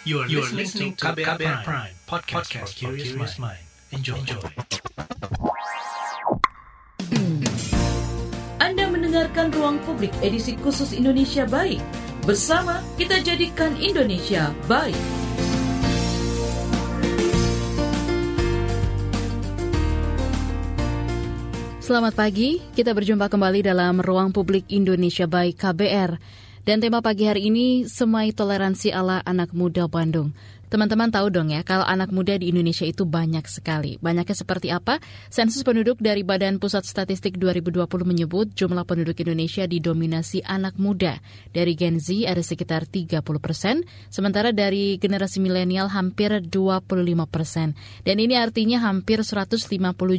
You are, you are listening to KBR, KBR Prime, Prime podcast, podcast for curious mind. Enjoy. Enjoy. Anda mendengarkan Ruang Publik edisi khusus Indonesia Baik. Bersama kita jadikan Indonesia baik. Selamat pagi, kita berjumpa kembali dalam Ruang Publik Indonesia Baik KBR. Dan tema pagi hari ini, semai toleransi ala anak muda Bandung. Teman-teman tahu dong ya, kalau anak muda di Indonesia itu banyak sekali. Banyaknya seperti apa? Sensus penduduk dari Badan Pusat Statistik 2020 menyebut jumlah penduduk Indonesia didominasi anak muda. Dari Gen Z ada sekitar 30 persen, sementara dari generasi milenial hampir 25 persen. Dan ini artinya hampir 150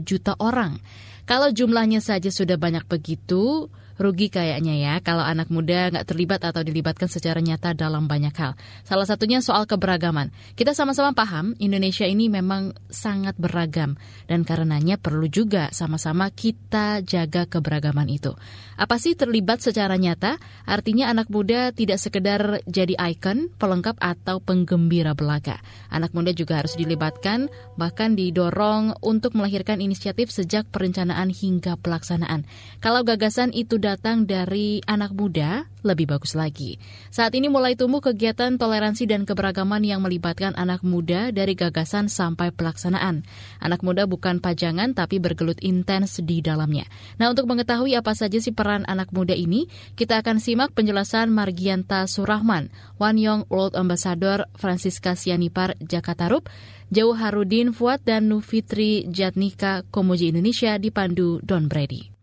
juta orang. Kalau jumlahnya saja sudah banyak begitu, rugi kayaknya ya kalau anak muda nggak terlibat atau dilibatkan secara nyata dalam banyak hal. Salah satunya soal keberagaman. Kita sama-sama paham Indonesia ini memang sangat beragam dan karenanya perlu juga sama-sama kita jaga keberagaman itu. Apa sih terlibat secara nyata? Artinya anak muda tidak sekedar jadi ikon, pelengkap atau penggembira belaka. Anak muda juga harus dilibatkan bahkan didorong untuk melahirkan inisiatif sejak perencanaan hingga pelaksanaan. Kalau gagasan itu datang dari anak muda, lebih bagus lagi. Saat ini mulai tumbuh kegiatan toleransi dan keberagaman yang melibatkan anak muda dari gagasan sampai pelaksanaan. Anak muda bukan pajangan tapi bergelut intens di dalamnya. Nah, untuk mengetahui apa saja sih peran anak muda ini, kita akan simak penjelasan Margianta Surahman, One Young World Ambassador Francisca Sianipar Jakatarup, Jauh Harudin Fuad dan Nufitri Jatnika Komoji Indonesia dipandu Don Brady.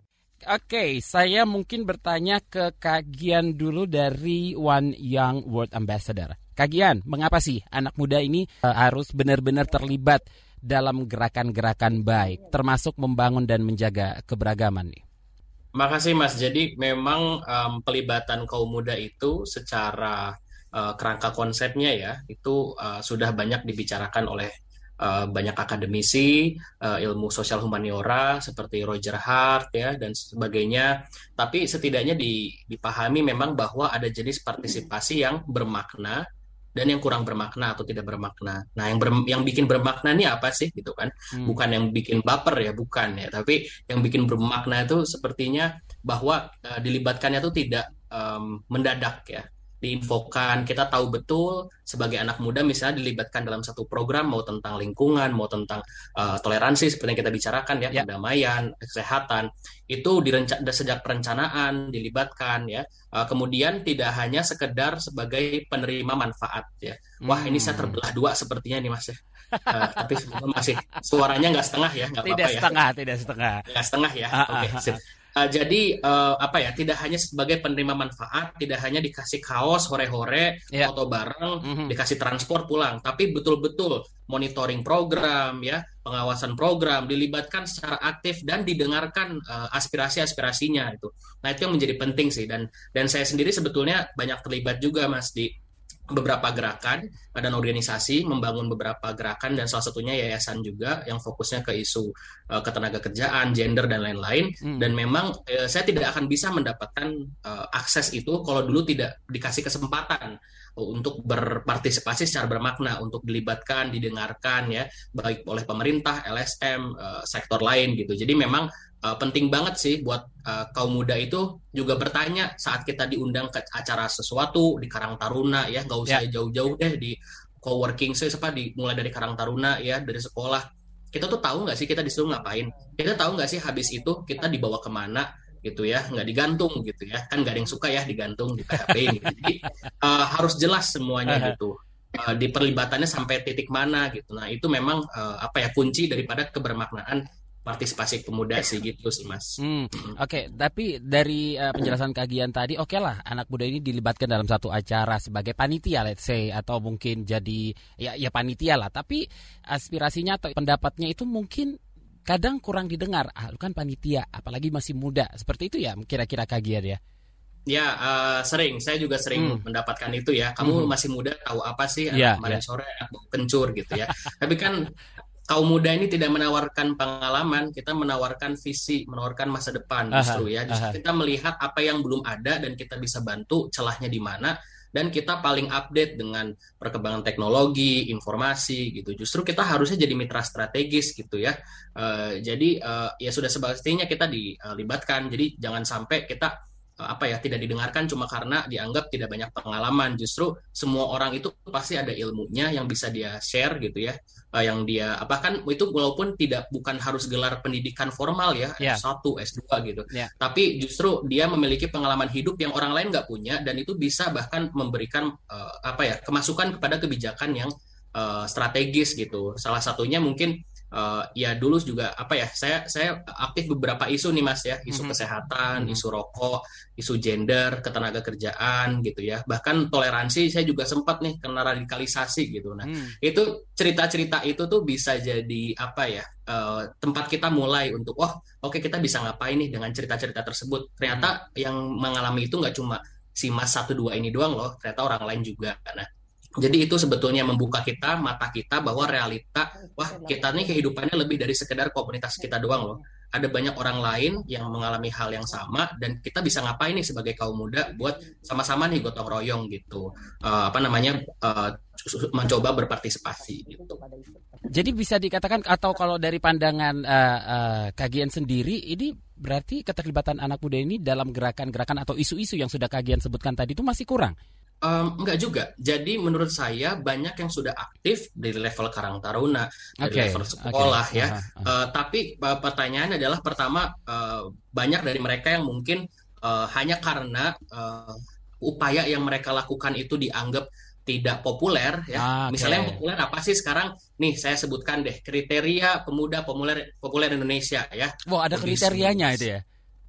Oke, saya mungkin bertanya ke Kagian dulu dari One Young World Ambassador. Kagian, mengapa sih anak muda ini uh, harus benar-benar terlibat dalam gerakan-gerakan baik, termasuk membangun dan menjaga keberagaman nih? Makasih Mas. Jadi memang um, pelibatan kaum muda itu secara uh, kerangka konsepnya ya itu uh, sudah banyak dibicarakan oleh uh, banyak akademisi uh, ilmu sosial humaniora seperti Roger Hart ya dan sebagainya. Tapi setidaknya dipahami memang bahwa ada jenis partisipasi yang bermakna dan yang kurang bermakna atau tidak bermakna. Nah, yang ber, yang bikin bermakna ini apa sih gitu kan? Hmm. Bukan yang bikin baper ya, bukan ya, tapi yang bikin bermakna itu sepertinya bahwa uh, dilibatkannya itu tidak um, mendadak ya diinfokan, kita tahu betul sebagai anak muda misalnya dilibatkan dalam satu program mau tentang lingkungan, mau tentang uh, toleransi seperti yang kita bicarakan ya, ya. perdamaian, kesehatan, itu direnca sejak perencanaan dilibatkan ya. Uh, kemudian tidak hanya sekedar sebagai penerima manfaat ya. Wah, hmm. ini saya hmm. terbelah dua sepertinya nih Mas ya. Uh, tapi masih suaranya nggak setengah ya, nggak apa-apa ya. Tidak setengah, tidak setengah. Nggak setengah ya. Uh, Oke, okay, uh, jadi uh, apa ya tidak hanya sebagai penerima manfaat, tidak hanya dikasih kaos hore-hore, yeah. foto bareng, mm -hmm. dikasih transport pulang, tapi betul-betul monitoring program ya, pengawasan program, dilibatkan secara aktif dan didengarkan uh, aspirasi-aspirasinya itu. Nah itu yang menjadi penting sih dan dan saya sendiri sebetulnya banyak terlibat juga mas di beberapa gerakan dan organisasi membangun beberapa gerakan dan salah satunya yayasan juga yang fokusnya ke isu uh, ketenaga kerjaan, gender dan lain-lain hmm. dan memang uh, saya tidak akan bisa mendapatkan uh, akses itu kalau dulu tidak dikasih kesempatan untuk berpartisipasi secara bermakna untuk dilibatkan, didengarkan ya baik oleh pemerintah, LSM, uh, sektor lain gitu. Jadi memang uh, penting banget sih buat uh, kaum muda itu juga bertanya saat kita diundang ke acara sesuatu di Karang Taruna ya. Nggak usah jauh jauh-jauh deh di coworking saya apa di mulai dari Karang Taruna ya dari sekolah. Kita tuh tahu nggak sih kita disuruh ngapain? Kita tahu nggak sih habis itu kita dibawa ke mana gitu ya nggak digantung gitu ya. Kan nggak ada yang suka ya digantung di PHP gitu. jadi uh, harus jelas semuanya gitu. Uh, di perlibatannya sampai titik mana gitu. Nah itu memang uh, apa ya kunci daripada kebermaknaan partisipasi pemuda sih gitu sih mas. Hmm, Oke, okay. tapi dari uh, penjelasan kagian tadi, oke okay lah anak muda ini dilibatkan dalam satu acara sebagai panitia, let's say, atau mungkin jadi ya ya panitia lah. Tapi aspirasinya atau pendapatnya itu mungkin kadang kurang didengar. Ah, lu kan panitia, apalagi masih muda. Seperti itu ya kira-kira kagian ya. Ya uh, sering, saya juga sering hmm. mendapatkan itu ya. Kamu hmm. masih muda, tahu apa sih? Yeah, kemarin yeah. sore aku kencur gitu ya. Tapi kan kaum muda ini tidak menawarkan pengalaman, kita menawarkan visi, menawarkan masa depan justru aha, ya. Justru aha. kita melihat apa yang belum ada dan kita bisa bantu celahnya di mana dan kita paling update dengan perkembangan teknologi, informasi gitu. Justru kita harusnya jadi mitra strategis gitu ya. Uh, jadi uh, ya sudah sebestinya kita dilibatkan. Jadi jangan sampai kita apa ya tidak didengarkan cuma karena dianggap tidak banyak pengalaman justru semua orang itu pasti ada ilmunya yang bisa dia share gitu ya uh, yang dia apa kan itu walaupun tidak bukan harus gelar pendidikan formal ya yeah. S1 S2 gitu yeah. tapi justru dia memiliki pengalaman hidup yang orang lain nggak punya dan itu bisa bahkan memberikan uh, apa ya kemasukan kepada kebijakan yang uh, strategis gitu salah satunya mungkin uh, ya dulu juga apa ya saya saya aktif beberapa isu nih mas ya isu mm -hmm. kesehatan mm -hmm. isu rokok isu gender ketenaga kerjaan gitu ya bahkan toleransi saya juga sempat nih kena radikalisasi gitu nah mm. itu cerita-cerita itu tuh bisa jadi apa ya uh, tempat kita mulai untuk oh oke okay, kita bisa ngapain nih dengan cerita-cerita tersebut ternyata mm. yang mengalami itu nggak cuma si mas satu dua ini doang loh ternyata orang lain juga nah jadi itu sebetulnya membuka kita mata kita bahwa realita wah kita nih kehidupannya lebih dari sekedar komunitas kita doang loh. Ada banyak orang lain yang mengalami hal yang sama dan kita bisa ngapain nih sebagai kaum muda buat sama-sama nih gotong royong gitu. Uh, apa namanya uh, mencoba berpartisipasi gitu. Jadi bisa dikatakan atau kalau dari pandangan uh, uh, kagian sendiri ini berarti keterlibatan anak muda ini dalam gerakan-gerakan atau isu-isu yang sudah kagian sebutkan tadi itu masih kurang. Um, enggak juga. Jadi menurut saya banyak yang sudah aktif dari level Karang Taruna, dari okay. level sekolah okay. ya. Uh, -huh. uh, tapi uh, pertanyaan adalah pertama uh, banyak dari mereka yang mungkin uh, hanya karena uh, upaya yang mereka lakukan itu dianggap tidak populer ya. Ah, okay. Misalnya yang populer apa sih sekarang? Nih saya sebutkan deh kriteria pemuda populer populer Indonesia ya. Wah, ada kriterianya itu ya.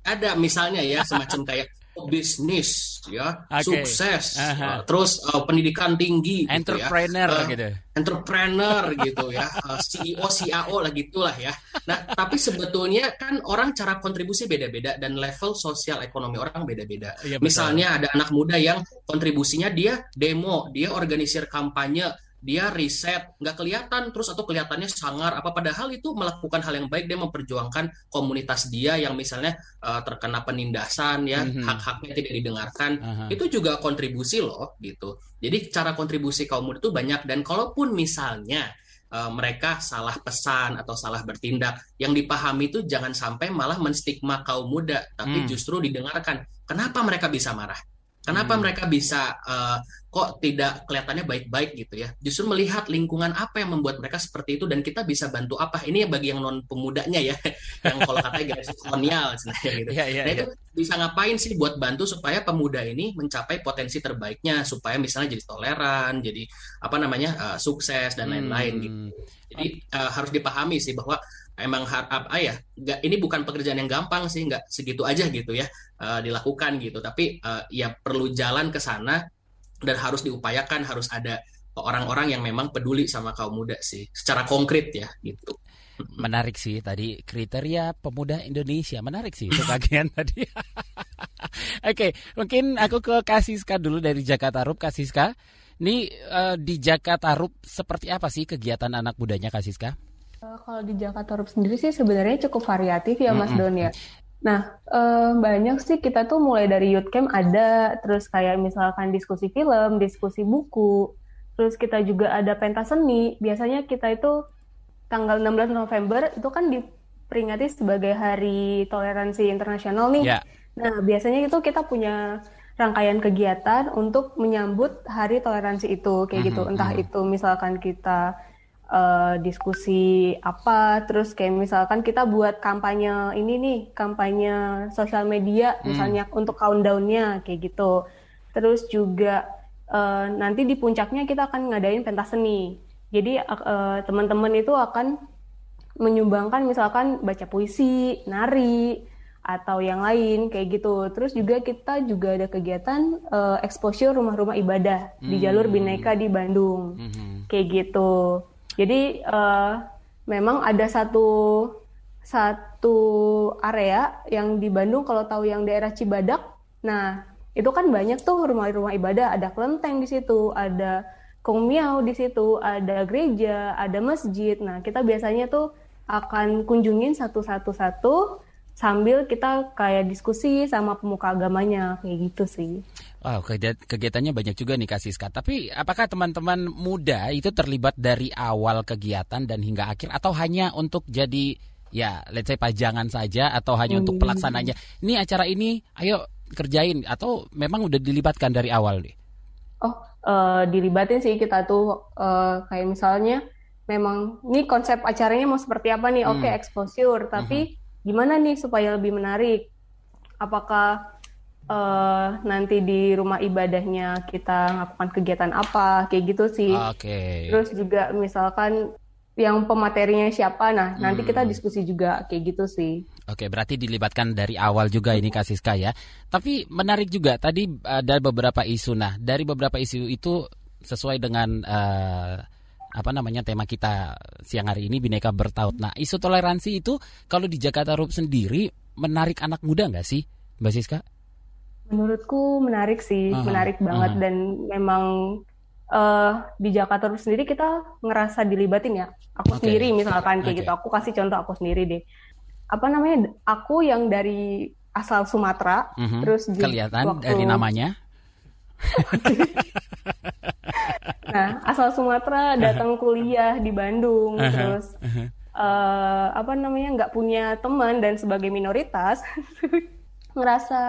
Ada misalnya ya semacam kayak bisnis ya. Okay. sukses. Uh, terus uh, pendidikan tinggi entrepreneur gitu, ya. uh, gitu. entrepreneur gitu ya. Uh, CEO CAO lah gitulah ya. Nah tapi sebetulnya kan orang cara kontribusi beda-beda dan level sosial ekonomi orang beda-beda. Iya, misalnya ada anak muda yang kontribusinya dia demo dia organisir kampanye dia riset nggak kelihatan terus atau kelihatannya sangar apa padahal itu melakukan hal yang baik dia memperjuangkan komunitas dia yang misalnya uh, terkena penindasan ya mm-hmm. hak-haknya tidak didengarkan uh-huh. itu juga kontribusi loh gitu jadi cara kontribusi kaum muda itu banyak dan kalaupun misalnya uh, mereka salah pesan atau salah bertindak yang dipahami itu jangan sampai malah menstigma kaum muda tapi mm. justru didengarkan kenapa mereka bisa marah Kenapa hmm. mereka bisa uh, kok tidak kelihatannya baik-baik gitu ya? Justru melihat lingkungan apa yang membuat mereka seperti itu dan kita bisa bantu apa? Ini bagi yang non pemudanya ya, yang kalau katanya garis kolonial sebenarnya gitu. Yeah, yeah, nah itu yeah. bisa ngapain sih buat bantu supaya pemuda ini mencapai potensi terbaiknya supaya misalnya jadi toleran, jadi apa namanya uh, sukses dan lain-lain hmm. gitu. Jadi uh, harus dipahami sih bahwa emang apa ya nggak ini bukan pekerjaan yang gampang sih nggak segitu aja gitu ya uh, dilakukan gitu tapi uh, ya perlu jalan ke sana dan harus diupayakan harus ada orang-orang yang memang peduli sama kaum muda sih. Secara konkret ya gitu. Menarik sih tadi kriteria pemuda Indonesia. Menarik sih itu bagian tadi. Oke okay, mungkin aku ke Kasiska dulu dari Jakarta Rup. Kasiska ini uh, di Jakarta Rup seperti apa sih kegiatan anak mudanya Kasiska Uh, kalau di Jakarta Rup sendiri sih sebenarnya cukup variatif ya Mas mm -hmm. Don ya. Nah, uh, banyak sih kita tuh mulai dari youth camp ada, terus kayak misalkan diskusi film, diskusi buku, terus kita juga ada pentas seni. Biasanya kita itu tanggal 16 November itu kan diperingati sebagai Hari Toleransi Internasional nih. Yeah. Nah, biasanya itu kita punya rangkaian kegiatan untuk menyambut Hari Toleransi itu, kayak mm -hmm. gitu. Entah itu misalkan kita uh, diskusi apa terus kayak misalkan kita buat kampanye ini nih kampanye sosial media hmm. misalnya untuk countdownnya kayak gitu terus juga uh, nanti di puncaknya kita akan ngadain pentas seni jadi uh, teman-teman itu akan menyumbangkan misalkan baca puisi nari atau yang lain kayak gitu. Terus juga kita juga ada kegiatan uh, exposure rumah-rumah ibadah hmm. di jalur Bineka di Bandung. Hmm. Kayak gitu. Jadi uh, memang ada satu satu area yang di Bandung kalau tahu yang daerah Cibadak. Nah, itu kan banyak tuh rumah-rumah ibadah, ada kelenteng di situ, ada kong miao di situ, ada gereja, ada masjid. Nah, kita biasanya tuh akan kunjungin satu-satu satu sambil kita kayak diskusi sama pemuka agamanya kayak gitu sih. Wow, kegiatannya banyak juga nih Kak Siska. Tapi apakah teman-teman muda itu terlibat dari awal kegiatan dan hingga akhir atau hanya untuk jadi ya let's say pajangan saja atau hanya hmm. untuk pelaksananya? Ini acara ini ayo kerjain atau memang udah dilibatkan dari awal nih? Oh, uh, dilibatin sih kita tuh uh, kayak misalnya memang ini konsep acaranya mau seperti apa nih? Hmm. Oke, okay, exposure, tapi hmm gimana nih supaya lebih menarik? Apakah uh, nanti di rumah ibadahnya kita melakukan kegiatan apa? Kayak gitu sih. Oke. Okay. Terus juga misalkan yang pematerinya siapa, nah hmm. nanti kita hmm. diskusi juga kayak gitu sih. Oke, berarti dilibatkan dari awal juga ini Kak Siska ya. Tapi menarik juga tadi ada beberapa isu. Nah, dari beberapa isu itu sesuai dengan uh, apa namanya tema kita siang hari ini Bineka Bertaut. Nah, isu toleransi itu kalau di Jakarta Rup sendiri menarik anak muda nggak sih, Mbak Siska? Menurutku menarik sih, uh -huh. menarik banget uh -huh. dan memang uh, di Jakarta Rup sendiri kita ngerasa dilibatin ya. Aku okay. sendiri misalkan kayak okay. gitu. Aku kasih contoh aku sendiri deh. Apa namanya? Aku yang dari asal Sumatera, uh mhm. -huh. terus kelihatan waktu... dari namanya. nah asal Sumatera datang kuliah di Bandung terus uh, apa namanya nggak punya teman dan sebagai minoritas ngerasa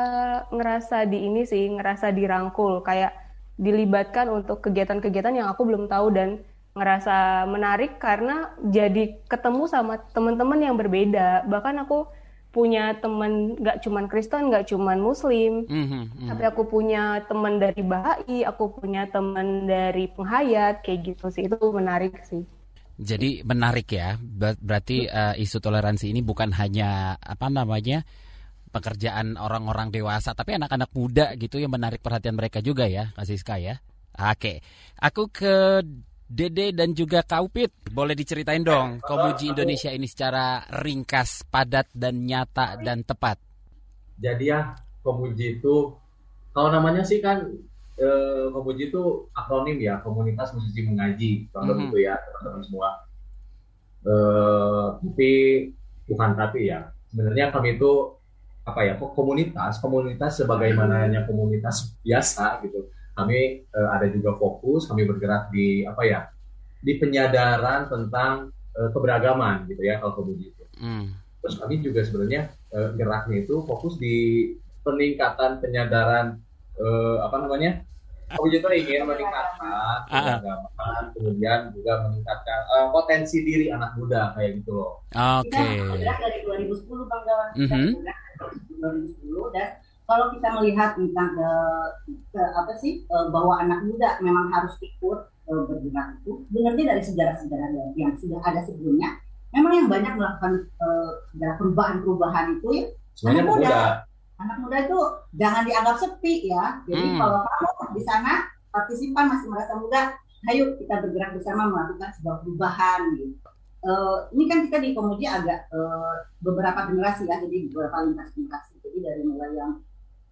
ngerasa di ini sih ngerasa dirangkul kayak dilibatkan untuk kegiatan-kegiatan yang aku belum tahu dan ngerasa menarik karena jadi ketemu sama teman-teman yang berbeda. Bahkan aku punya teman nggak cuman Kristen nggak cuman Muslim. Mm -hmm, tapi aku punya teman dari Bahai aku punya teman dari penghayat kayak gitu sih. Itu menarik sih. Jadi menarik ya. Ber berarti uh, isu toleransi ini bukan hanya apa namanya pekerjaan orang-orang dewasa tapi anak-anak muda gitu yang menarik perhatian mereka juga ya Kak Siska ya. Oke. Aku ke Dede dan juga Kaupit, boleh diceritain dong Komuji Indonesia ini secara ringkas, padat dan nyata dan tepat. Jadi ya Komuji itu kalau namanya sih kan eh, Komuji itu akronim ya Komunitas Musisi Mengaji, kalau mm -hmm. gitu ya teman-teman semua. Eh, tapi bukan tapi ya sebenarnya kami itu apa ya komunitas komunitas sebagaimananya komunitas biasa gitu kami uh, ada juga fokus kami bergerak di apa ya di penyadaran tentang uh, keberagaman gitu ya kalau kemudian itu. Mm. Terus kami juga sebenarnya uh, geraknya itu fokus di peningkatan penyadaran uh, apa namanya Aku juga ingin meningkatkan keberagaman, kemudian juga meningkatkan uh, potensi diri anak muda kayak gitu loh. Oke. Okay. Kita dari 2010 Bang Gawan, mm -hmm. 2010 dan kalau kita melihat tentang ke, ke apa sih eh, bahwa anak muda memang harus ikut uh, bergerak itu sebenarnya dari sejarah-sejarah yang sudah ada sebelumnya memang yang banyak melakukan uh, perubahan-perubahan itu ya anak muda. muda anak muda itu jangan dianggap sepi ya jadi hmm. kalau kamu di sana partisipan masih merasa muda ayo kita bergerak bersama melakukan sebuah perubahan gitu Uh, ini kan kita di komudi agak uh, beberapa generasi ya, jadi beberapa lintas generasi. Jadi dari mulai yang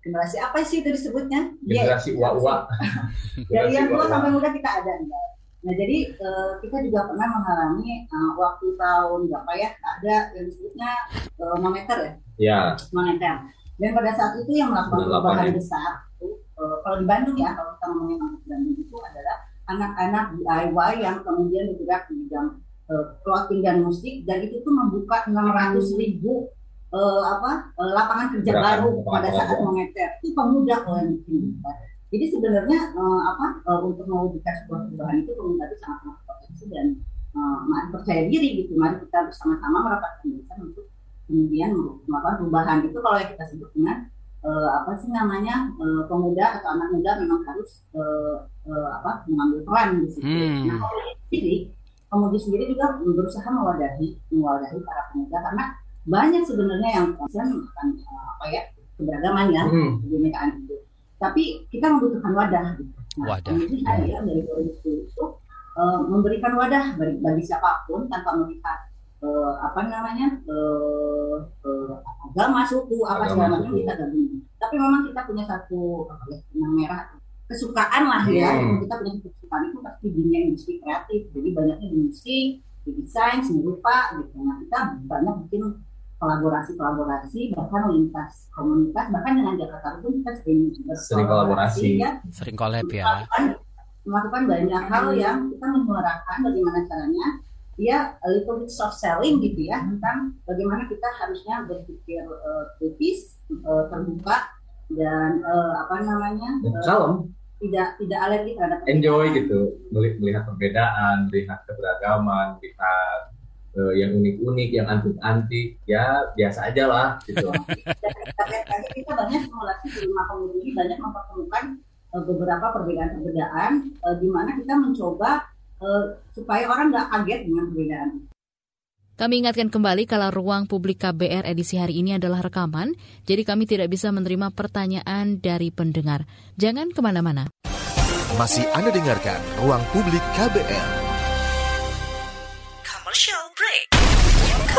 generasi apa sih itu disebutnya? Generasi iya. uwa-uwa. Dari yang tua sampai muda kita ada enggak? Nah jadi uh, kita juga pernah mengalami uh, waktu tahun berapa ya ada yang disebutnya uh, moneter ya? Iya. Moneter. Dan pada saat itu yang melakukan perubahan besar itu uh, kalau di Bandung ya kalau kita ngomongin di Bandung itu adalah anak-anak DIY yang kemudian bergerak di bidang uh, clothing dan musik dan itu tuh membuka 600 ribu uh, apa uh, lapangan kerja baru pada saat moneter itu pemuda kalau yang bikin jadi sebenarnya uh, apa uh, untuk mewujudkan sebuah perubahan itu pemuda itu sangat sangat potensi dan uh, percaya diri gitu. Mari kita bersama-sama merapatkan diri untuk kemudian melakukan perubahan itu. Kalau yang kita sebut dengan uh, apa sih namanya uh, pemuda atau anak muda memang harus uh, uh, apa mengambil peran di situ. Hmm. Nah kalau sendiri pemuda sendiri juga berusaha mewadahi mewadahi para pemuda karena banyak sebenarnya yang concern akan uh, apa ya keberagaman ya hmm. kebinekaan itu. Tapi kita membutuhkan wadah. Gitu. Nah, wadah. Saya dari 2010 itu uh, memberikan wadah bagi, bagi siapa pun tanpa melihat uh, apa namanya uh, uh, agama, suku, apa segala macam kita gabung. Tapi memang kita punya satu apa ya, yang merah kesukaan lah ya. Hmm. Kita punya kesukaan itu pasti dunia industri kreatif. Jadi banyaknya di musik, di desain, seni rupa gitu. Nah kita banyak bikin kolaborasi-kolaborasi bahkan lintas komunitas bahkan dengan Jakarta pun kita sering sering kolaborasi. ya. Sering kolab ya. Melakukan, melakukan banyak hal yang kita menyuarakan bagaimana caranya ya a little bit soft selling gitu ya tentang bagaimana kita harusnya berpikir uh, kritis uh, terbuka dan uh, apa namanya uh, tidak tidak alergi terhadap enjoy gitu. Melihat perbedaan melihat keberagaman melihat uh, yang unik-unik, yang antik-antik, ya biasa aja lah gitu. Dan kita banyak simulasi di rumah komoditi banyak mempertemukan uh, beberapa perbedaan-perbedaan uh, di mana kita mencoba uh, supaya orang nggak kaget dengan perbedaan. Kami ingatkan kembali kalau ruang publik KBR edisi hari ini adalah rekaman, jadi kami tidak bisa menerima pertanyaan dari pendengar. Jangan ke mana-mana. Masih Anda dengarkan Ruang Publik KBR. Commercial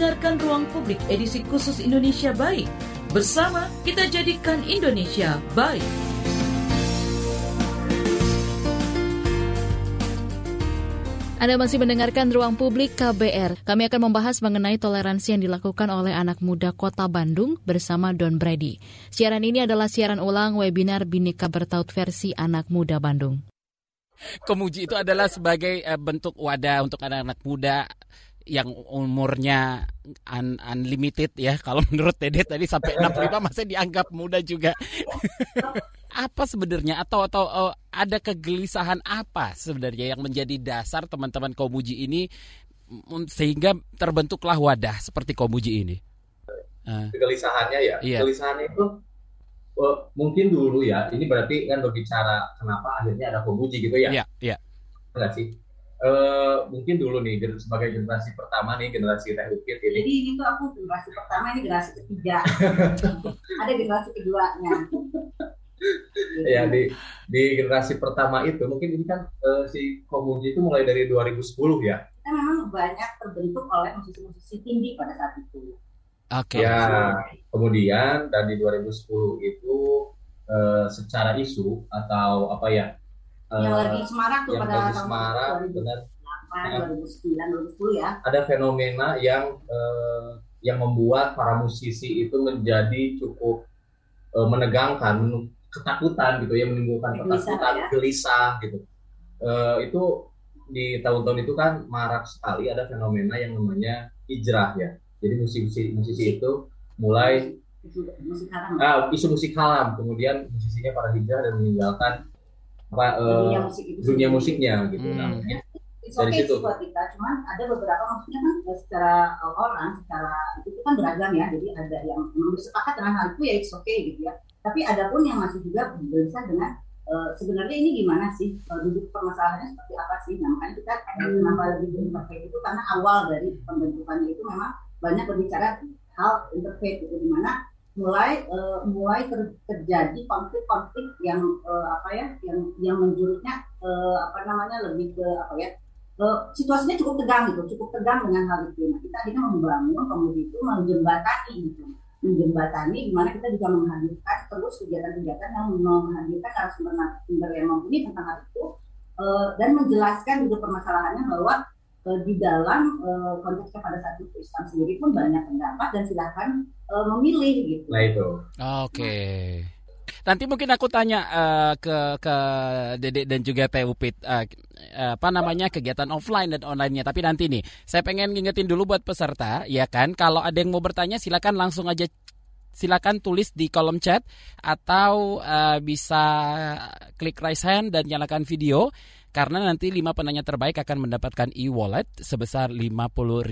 Mendengarkan Ruang Publik edisi khusus Indonesia Baik. Bersama kita jadikan Indonesia baik. Anda masih mendengarkan Ruang Publik KBR. Kami akan membahas mengenai toleransi yang dilakukan oleh anak muda Kota Bandung bersama Don Brady. Siaran ini adalah siaran ulang webinar Binika Bertaut versi Anak Muda Bandung. Kemuji itu adalah sebagai eh, bentuk wadah untuk anak-anak muda yang umurnya un unlimited ya kalau menurut Dede tadi sampai 65 masih dianggap muda juga. apa sebenarnya atau atau uh, ada kegelisahan apa sebenarnya yang menjadi dasar teman-teman Komuji ini sehingga terbentuklah wadah seperti Komuji ini? Uh. Kegelisahannya ya. Iya. Kegelisahannya itu uh, mungkin dulu ya. Ini berarti kan berbicara kenapa akhirnya ada Komuji gitu ya? Iya, iya. Enggak sih? Uh, mungkin dulu nih sebagai generasi pertama nih generasi teh ukit ini. Jadi ini tuh aku generasi pertama ini generasi ketiga. Ada generasi keduanya. ya di di generasi pertama itu mungkin ini kan uh, si Komuji itu mulai dari 2010 ya. Kita memang banyak terbentuk oleh musisi-musisi tinggi pada saat itu. Oke. Okay. Ya, kemudian dan di 2010 itu uh, secara isu atau apa ya yang uh, lagi semarak tuh pada lagi semarak, benar. 2009, 2010 ya. Ada fenomena yang uh, yang membuat para musisi itu menjadi cukup uh, menegangkan, ketakutan gitu ya, menimbulkan ketakutan, ya? gelisah gitu. Uh, itu di tahun-tahun itu kan marak sekali ada fenomena yang namanya hijrah ya. Jadi musisi musisi itu mulai musik haram. Ah, isu musik haram, kemudian musisinya para hijrah dan meninggalkan apa dunia, uh, musik itu dunia musiknya gitu hmm. namanya dari okay situ. buat kita, cuman ada beberapa maksudnya kan eh, secara orang, secara itu kan beragam ya. Jadi ada yang bersepakat dengan hal itu ya it's okay gitu ya. Tapi ada pun yang masih juga berusaha dengan uh, sebenarnya ini gimana sih uh, duduk permasalahannya seperti apa sih? Nah makanya kita hmm. kenapa lebih interfaith itu karena awal dari pembentukannya itu memang banyak berbicara hal interfaith itu di mana mulai uh, mulai ter, terjadi konflik-konflik yang uh, apa ya yang yang menjurusnya uh, apa namanya lebih ke apa ya uh, situasinya cukup tegang gitu cukup tegang dengan hal itu. Nah kita akhirnya membangun kemudian itu menjembatani gitu. Menjembatani di mana kita juga menghadirkan terus kegiatan-kegiatan yang menghadirkan narasumber-narasumber yang mumpuni tentang hal itu uh, dan menjelaskan juga permasalahannya bahwa di dalam uh, konteksnya pada saat itu Islam sendiri pun banyak pendapat dan silahkan uh, memilih gitu. Nah itu. Oke. Okay. Nanti mungkin aku tanya uh, ke ke Dede dan juga Teh Upit uh, apa namanya kegiatan offline dan online-nya. Tapi nanti nih, saya pengen ngingetin dulu buat peserta, ya kan? Kalau ada yang mau bertanya, silakan langsung aja silakan tulis di kolom chat atau uh, bisa klik raise hand dan nyalakan video karena nanti lima penanya terbaik akan mendapatkan e-wallet sebesar 50.000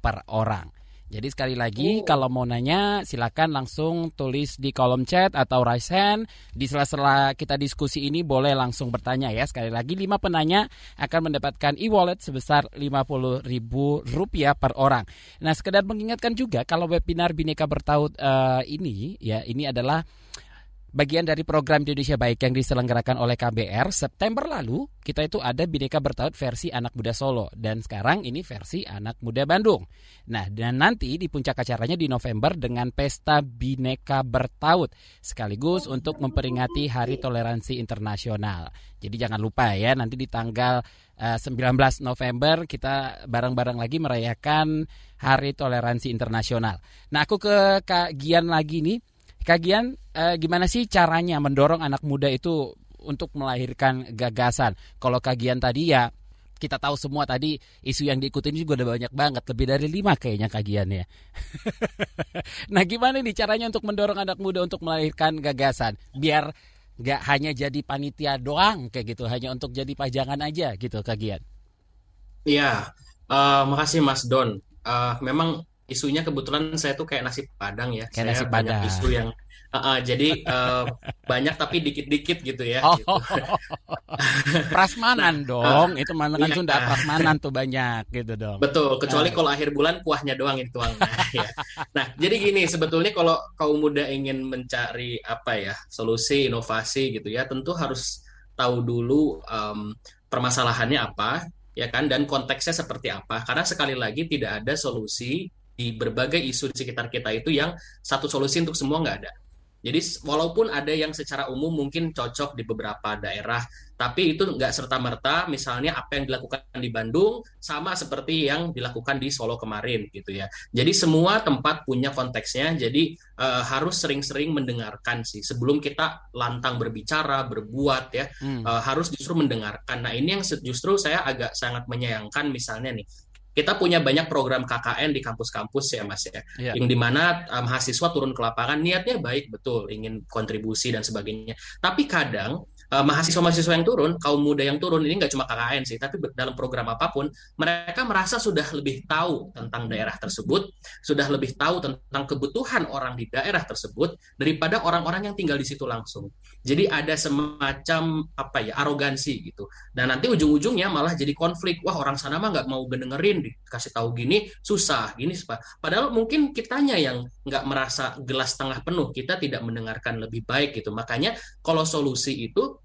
per orang. Jadi sekali lagi oh. kalau mau nanya silakan langsung tulis di kolom chat atau raise hand. Di sela-sela kita diskusi ini boleh langsung bertanya ya. Sekali lagi lima penanya akan mendapatkan e-wallet sebesar Rp50.000 per orang. Nah, sekedar mengingatkan juga kalau webinar Bineka Bertaut uh, ini ya ini adalah bagian dari program Indonesia Baik yang diselenggarakan oleh KBR September lalu kita itu ada Bineka Bertaut versi anak muda Solo dan sekarang ini versi anak muda Bandung. Nah dan nanti di puncak acaranya di November dengan pesta Bineka Bertaut sekaligus untuk memperingati Hari Toleransi Internasional. Jadi jangan lupa ya nanti di tanggal uh, eh, 19 November kita bareng-bareng lagi merayakan Hari Toleransi Internasional. Nah aku ke Kak Gian lagi nih Kagian eh, gimana sih caranya mendorong anak muda itu untuk melahirkan gagasan? Kalau kagian tadi ya kita tahu semua tadi isu yang diikutin juga udah banyak banget lebih dari lima kayaknya kagiannya. nah gimana nih caranya untuk mendorong anak muda untuk melahirkan gagasan biar nggak hanya jadi panitia doang kayak gitu hanya untuk jadi pajangan aja gitu kagian. Iya, uh, makasih Mas Don. Uh, memang isunya kebetulan saya tuh kayak nasi padang ya. Kayak saya nasi padang. isu yang uh, uh, jadi uh, banyak tapi dikit-dikit gitu ya. Oh, gitu. prasmanan nah, dong, uh, itu mana kan iya, Sunda prasmanan tuh banyak gitu dong. Betul, kecuali uh. kalau akhir bulan kuahnya doang itu ya. Nah, jadi gini sebetulnya kalau kaum muda ingin mencari apa ya solusi inovasi gitu ya, tentu harus tahu dulu um, permasalahannya apa ya kan dan konteksnya seperti apa karena sekali lagi tidak ada solusi di berbagai isu di sekitar kita itu yang satu solusi untuk semua nggak ada. Jadi walaupun ada yang secara umum mungkin cocok di beberapa daerah, tapi itu nggak serta merta misalnya apa yang dilakukan di Bandung sama seperti yang dilakukan di Solo kemarin gitu ya. Jadi semua tempat punya konteksnya, jadi uh, harus sering-sering mendengarkan sih sebelum kita lantang berbicara, berbuat ya, hmm. uh, harus justru mendengarkan. Nah ini yang justru saya agak sangat menyayangkan misalnya nih kita punya banyak program KKN di kampus-kampus ya Mas ya, yeah. yang di mana um, mahasiswa turun ke lapangan niatnya baik betul, ingin kontribusi dan sebagainya. Tapi kadang uh, mahasiswa-mahasiswa yang turun, kaum muda yang turun ini nggak cuma KKN sih, tapi dalam program apa pun mereka merasa sudah lebih tahu tentang daerah tersebut, sudah lebih tahu tentang kebutuhan orang di daerah tersebut daripada orang-orang yang tinggal di situ langsung. Jadi ada semacam apa ya arogansi gitu. Dan nanti ujung-ujungnya malah jadi konflik. Wah orang sana mah nggak mau dengerin, dikasih tahu gini susah, gini Padahal mungkin kitanya yang nggak merasa gelas tengah penuh, kita tidak mendengarkan lebih baik gitu. Makanya kalau solusi itu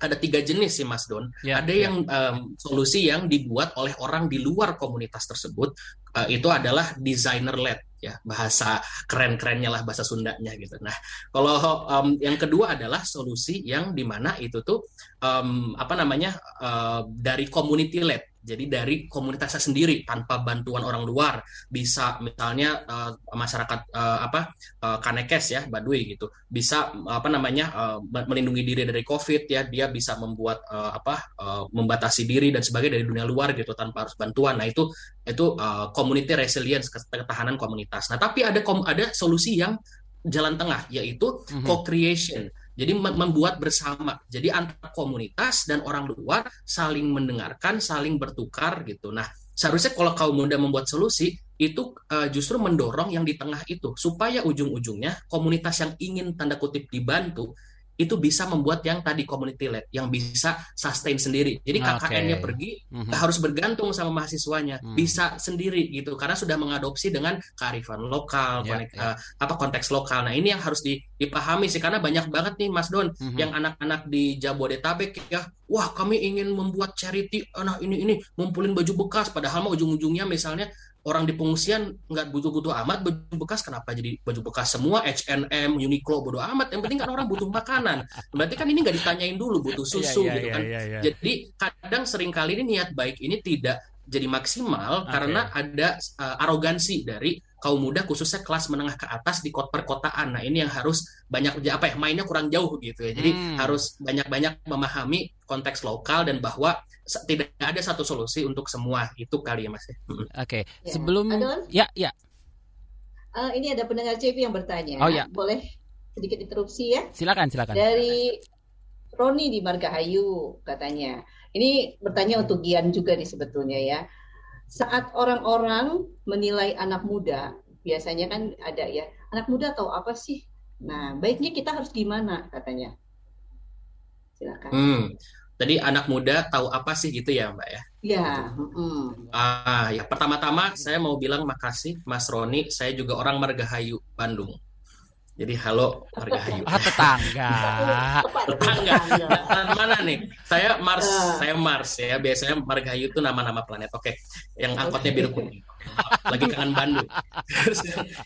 ada tiga jenis sih Mas Don. Ya, ada ya. yang um, solusi yang dibuat oleh orang di luar komunitas tersebut uh, itu adalah designer led ya bahasa keren-kerennya lah bahasa Sundanya gitu. Nah kalau um, yang kedua adalah solusi yang di mana itu tuh um, apa namanya uh, dari community led jadi dari komunitasnya sendiri tanpa bantuan orang luar bisa misalnya uh, masyarakat uh, apa uh, kanekes ya Baduy gitu bisa apa namanya uh, melindungi diri dari COVID ya dia bisa membuat uh, apa uh, membatasi diri dan sebagainya dari dunia luar gitu tanpa harus bantuan. Nah itu itu uh, community resilience ketahanan komunitas. Nah tapi ada ada solusi yang jalan tengah yaitu mm -hmm. co-creation jadi membuat bersama. Jadi antar komunitas dan orang luar saling mendengarkan, saling bertukar gitu. Nah, seharusnya kalau kaum muda membuat solusi itu uh, justru mendorong yang di tengah itu supaya ujung-ujungnya komunitas yang ingin tanda kutip dibantu itu bisa membuat yang tadi community led yang bisa sustain sendiri. Jadi KKN-nya pergi mm-hmm. harus bergantung sama mahasiswanya, mm. bisa sendiri gitu karena sudah mengadopsi dengan kearifan lokal, yeah, konek, yeah. Uh, apa konteks lokal. Nah, ini yang harus dipahami sih karena banyak banget nih Mas Don mm-hmm. yang anak-anak di Jabodetabek ya, wah kami ingin membuat charity, nah ini ini ngumpulin baju bekas padahal mah ujung-ujungnya misalnya orang di pengungsian nggak butuh-butuh amat baju bekas kenapa jadi baju bekas semua H&M Uniqlo bodo amat yang penting kan orang butuh makanan berarti kan ini nggak ditanyain dulu butuh iya, susu yeah, yeah, gitu kan yeah, yeah, yeah. jadi kadang sering kali ini niat baik ini tidak jadi maksimal okay. karena ada uh, arogansi dari kaum muda khususnya kelas menengah ke atas di kota perkotaan. Nah, ini yang harus banyak apa ya mainnya kurang jauh gitu ya. Jadi hmm. harus banyak-banyak memahami konteks lokal dan bahwa tidak ada satu solusi untuk semua. Itu kali ya Mas. Ya. Oke. Okay. Ya. Sebelum Adon? ya ya. Uh, ini ada pendengar CV yang bertanya. Oh ya. Boleh sedikit interupsi ya? Silakan, silakan. Dari Roni di Margahayu katanya. Ini bertanya untuk Gian juga nih sebetulnya ya saat orang-orang menilai anak muda biasanya kan ada ya anak muda tahu apa sih nah baiknya kita harus gimana katanya silakan hmm. Tadi anak muda tahu apa sih gitu ya Mbak ya? Iya. Mm. Ah ya pertama-tama saya mau bilang makasih Mas Roni. Saya juga orang Margahayu Bandung. Jadi halo Margahayu. Ah, tetangga. tetangga. Dan mana nih? Saya Mars, uh. saya Mars ya. Biasanya Margahayu itu nama-nama planet. Oke. Yang angkotnya biru kuning. Lagi kangen Bandung.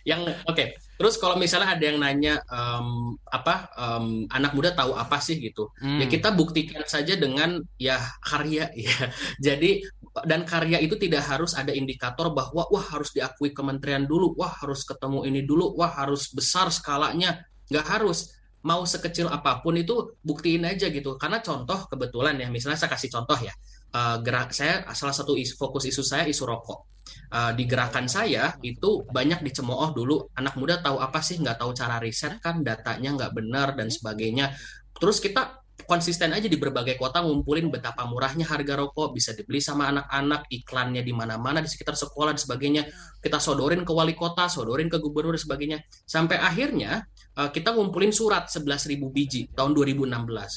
yang oke. Okay. Terus kalau misalnya ada yang nanya um, apa um, anak muda tahu apa sih gitu, hmm. ya kita buktikan saja dengan ya karya ya. Jadi dan karya itu tidak harus ada indikator bahwa wah harus diakui kementerian dulu, wah harus ketemu ini dulu, wah harus besar skalanya, nggak harus mau sekecil apa pun itu buktiin aja gitu. Karena contoh kebetulan ya, misalnya saya kasih contoh ya, uh, gerak saya salah satu isu, fokus isu saya isu rokok. Uh, di gerakan saya itu banyak dicemooh dulu. Anak muda tahu apa sih? Nggak tahu cara riset kan? Datanya nggak benar dan sebagainya. Terus kita konsisten aja di berbagai kota ngumpulin betapa murahnya harga rokok. Bisa dibeli sama anak-anak iklannya di mana-mana di sekitar sekolah dan sebagainya. Kita sodorin ke wali kota sodorin ke gubernur dan sebagainya. Sampai akhirnya uh, kita ngumpulin surat 11.000 biji tahun 2016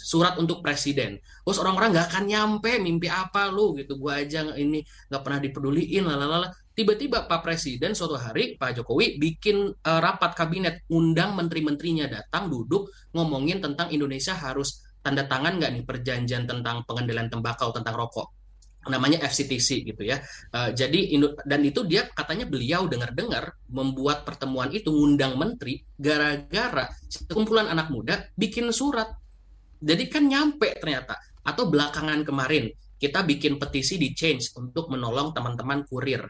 surat untuk presiden. Terus orang-orang nggak akan nyampe mimpi apa lu gitu. Gua aja ini nggak pernah dipeduliin lalala. Tiba-tiba Pak Presiden suatu hari Pak Jokowi bikin uh, rapat kabinet. Undang menteri-menterinya datang duduk ngomongin tentang Indonesia harus tanda tangan nggak nih? Perjanjian tentang pengendalian tembakau tentang rokok namanya FCTC gitu ya. Uh, jadi dan itu dia katanya beliau dengar-dengar membuat pertemuan itu ngundang menteri gara-gara kumpulan anak muda bikin surat. Jadi kan nyampe ternyata atau belakangan kemarin kita bikin petisi di Change untuk menolong teman-teman kurir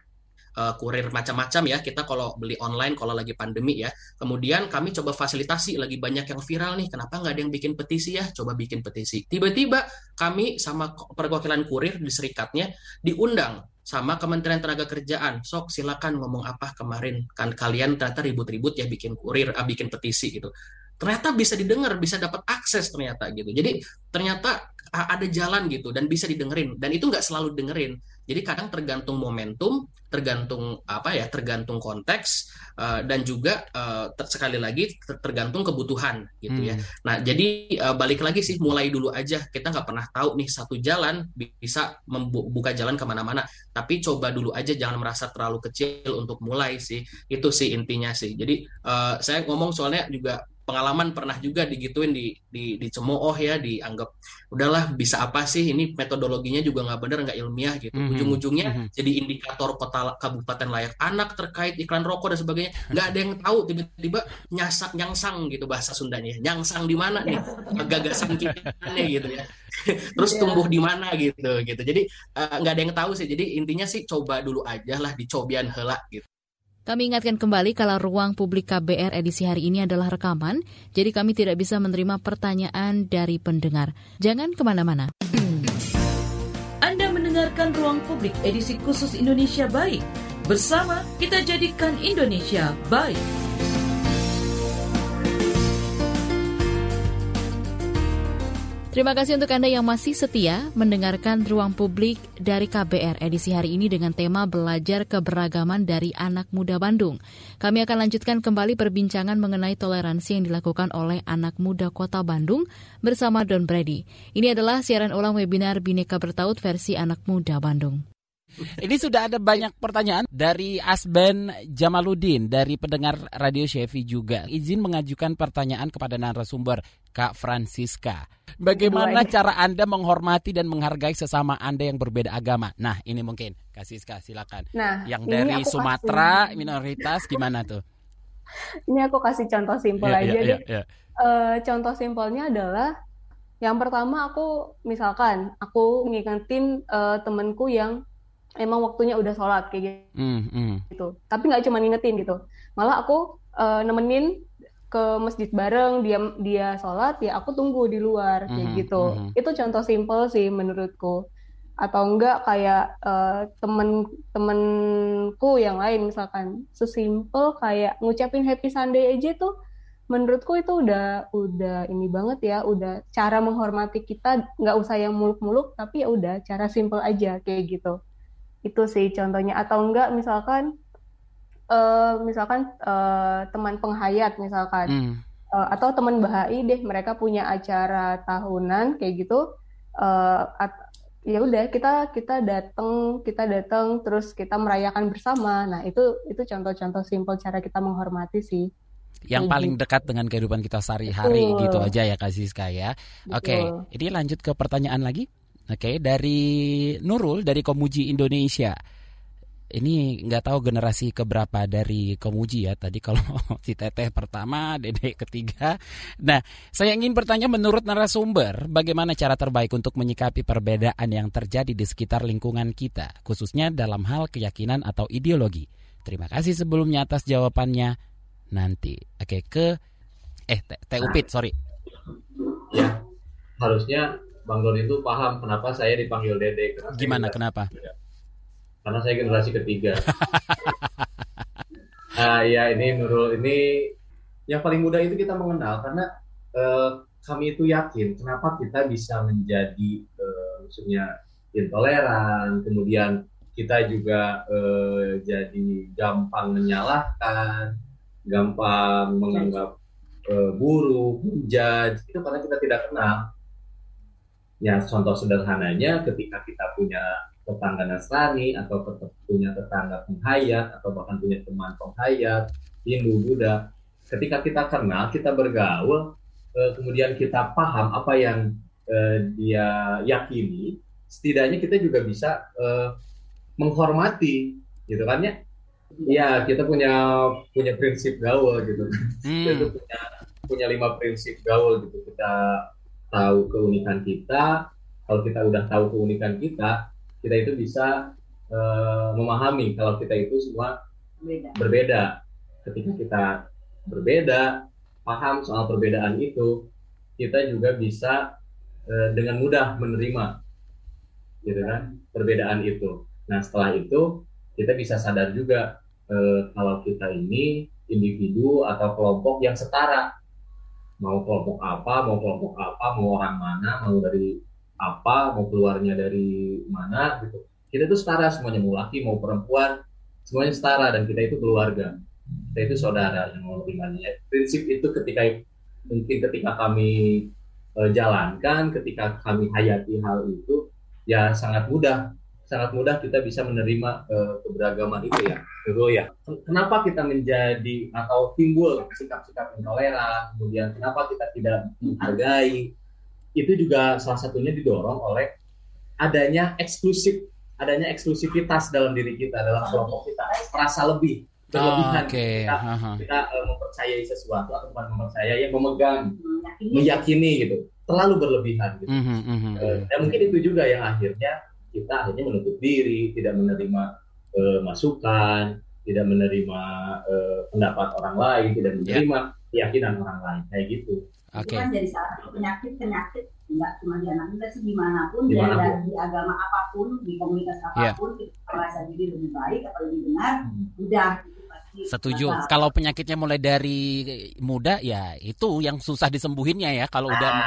uh, kurir macam-macam ya. Kita kalau beli online kalau lagi pandemi ya. Kemudian kami coba fasilitasi lagi banyak yang viral nih. Kenapa nggak ada yang bikin petisi ya? Coba bikin petisi. Tiba-tiba kami sama perwakilan kurir di serikatnya diundang sama Kementerian Tenaga Kerjaan. Sok silakan ngomong apa kemarin. Kan kalian ternyata ribut-ribut ya bikin kurir ah, bikin petisi gitu. Ternyata bisa didengar bisa dapat akses ternyata gitu. Jadi ternyata ada jalan gitu dan bisa didengerin. Dan itu nggak selalu dengerin jadi kadang tergantung momentum, tergantung apa ya, tergantung konteks uh, dan juga uh, ter sekali lagi ter tergantung kebutuhan gitu ya. hmm. ya. Nah jadi uh, balik lagi sih mulai dulu aja kita nggak pernah tahu nih satu jalan bisa membuka jalan ke mana-mana. Tapi coba dulu aja jangan merasa terlalu kecil untuk mulai sih. Itu sih intinya sih. Jadi uh, saya ngomong soalnya juga pengalaman pernah juga digituin di di dicemooh ya dianggap udahlah bisa apa sih ini metodologinya juga nggak benar nggak ilmiah gitu. Mm -hmm. ujung-ujungnya mm -hmm. jadi indikator kota kabupaten layak anak terkait iklan rokok dan sebagainya. Nggak ada yang tahu tiba-tiba nyasak nyangsang gitu bahasa Sundanya. Nyangsang di mana nih? Gagasan kita gitu ya. Terus yeah. tumbuh di mana gitu gitu. Jadi eh, nggak uh, ada yang tahu sih. Jadi intinya sih coba dulu aja lah dicobian hela gitu kami ingatkan kembali kalau ruang publik KBR edisi hari ini adalah rekaman, jadi kami tidak bisa menerima pertanyaan dari pendengar. Jangan ke mana-mana. Anda mendengarkan ruang publik edisi khusus Indonesia Baik. Bersama kita jadikan Indonesia baik. Terima kasih untuk Anda yang masih setia mendengarkan Ruang Publik dari KBR edisi hari ini dengan tema Belajar Keberagaman dari Anak Muda Bandung. Kami akan lanjutkan kembali perbincangan mengenai toleransi yang dilakukan oleh anak muda kota Bandung bersama Don Brady. Ini adalah siaran ulang webinar Bineka Bertaut versi Anak Muda Bandung. Ini sudah ada banyak pertanyaan dari Asben Jamaludin dari pendengar Radio Chevy juga. Izin mengajukan pertanyaan kepada narasumber Kak Francisca. Bagaimana cara Anda menghormati dan menghargai sesama Anda yang berbeda agama? Nah, ini mungkin Kak Siska silakan. Nah, yang dari Sumatera kasih. minoritas gimana tuh? Ini aku kasih contoh simpel yeah, aja yeah, deh. Yeah, yeah. Uh, contoh simpelnya adalah yang pertama aku misalkan aku ngingetin uh, temenku yang emang waktunya udah sholat kayak gitu. Mm, mm. gitu. Tapi nggak cuma ngingetin gitu. Malah aku uh, nemenin ke masjid bareng dia dia sholat ya aku tunggu di luar kayak mm, gitu. Mm. Itu contoh simpel sih menurutku. Atau enggak kayak uh, temen temenku yang lain misalkan sesimpel kayak ngucapin happy Sunday aja tuh menurutku itu udah udah ini banget ya udah cara menghormati kita nggak usah yang muluk-muluk tapi ya udah cara simple aja kayak gitu itu sih contohnya. Atau enggak misalkan uh, misalkan uh, teman penghayat misalkan. Hmm. uh, atau teman bahai deh mereka punya acara tahunan kayak gitu uh, ya udah kita kita datang kita datang terus kita merayakan bersama. Nah itu itu contoh-contoh simpel cara kita menghormati sih. Yang paling dekat dengan kehidupan kita sehari-hari gitu aja ya Kak Siska ya. Oke, okay, ini lanjut ke pertanyaan lagi. Oke, okay, dari Nurul dari Komuji Indonesia. Ini nggak tahu generasi keberapa dari Komuji ya. Tadi kalau si Teteh pertama, Dede ketiga. Nah, saya ingin bertanya menurut narasumber, bagaimana cara terbaik untuk menyikapi perbedaan yang terjadi di sekitar lingkungan kita, khususnya dalam hal keyakinan atau ideologi. Terima kasih sebelumnya atas jawabannya nanti. Oke, ke eh Teh Upit, sorry. Ya, harusnya Bang Don itu paham kenapa saya dipanggil Dede. Kenapa Gimana, kenapa? Karena saya generasi ketiga. uh, ya ini Nurul ini yang paling mudah itu kita mengenal karena uh, kami itu yakin kenapa kita bisa menjadi uh, maksudnya intoleran, kemudian kita juga uh, jadi gampang menyalahkan, gampang menganggap uh, buruk, menjudge itu karena kita tidak kenal. Ya contoh sederhananya ketika kita punya tetangga Nasrani atau punya tetangga penghayat atau bahkan punya teman penghayat Hindu Buddha, ketika kita kenal, kita bergaul, uh, kemudian kita paham apa yang uh, dia yakini, setidaknya kita juga bisa uh, menghormati, gitu kan ya Iya, kita punya punya prinsip gaul gitu. Hmm. Kita punya punya lima prinsip gaul gitu. Kita tahu keunikan kita. Kalau kita udah tahu keunikan kita, kita itu bisa uh, memahami kalau kita itu semua berbeda. berbeda. Ketika kita berbeda, paham soal perbedaan itu, kita juga bisa uh, dengan mudah menerima, gitu kan, perbedaan itu. Nah, setelah itu kita bisa sadar juga eh, kalau kita ini individu atau kelompok yang setara mau kelompok apa mau kelompok apa mau orang mana mau dari apa mau keluarnya dari mana gitu. Kita itu setara semuanya mau laki mau perempuan semuanya setara dan kita itu keluarga. Kita itu saudara yang mau ya. prinsip itu ketika mungkin ketika kami eh, jalankan ketika kami hayati hal itu ya sangat mudah sangat mudah kita bisa menerima uh, keberagaman itu ya, Betul ya. Kenapa kita menjadi atau timbul sikap-sikap intoleran, kemudian kenapa kita tidak menghargai, itu juga salah satunya didorong oleh adanya eksklusif, adanya eksklusivitas dalam diri kita, dalam kelompok kita, merasa lebih, berlebihan oh, okay. kita, kita uh, mempercayai sesuatu atau bukan mempercayai, yang memegang, meyakini, meyakini gitu, terlalu berlebihan gitu. Uh-huh, uh-huh. Uh, dan mungkin itu juga yang akhirnya kita akhirnya menutup diri, tidak menerima uh, masukan, tidak menerima uh, pendapat orang lain, tidak ya. menerima yeah. keyakinan orang lain, kayak gitu. Okay. Itu kan jadi salah satu penyakit penyakit nggak cuma di anak muda sih di mana pun, di mana pun. di agama apa pun, di komunitas ya. apa pun, yeah. kita merasa diri lebih baik atau lebih benar, hmm. udah Setuju. Apa? Kalau penyakitnya mulai dari muda ya itu yang susah disembuhinnya ya kalau udah ah.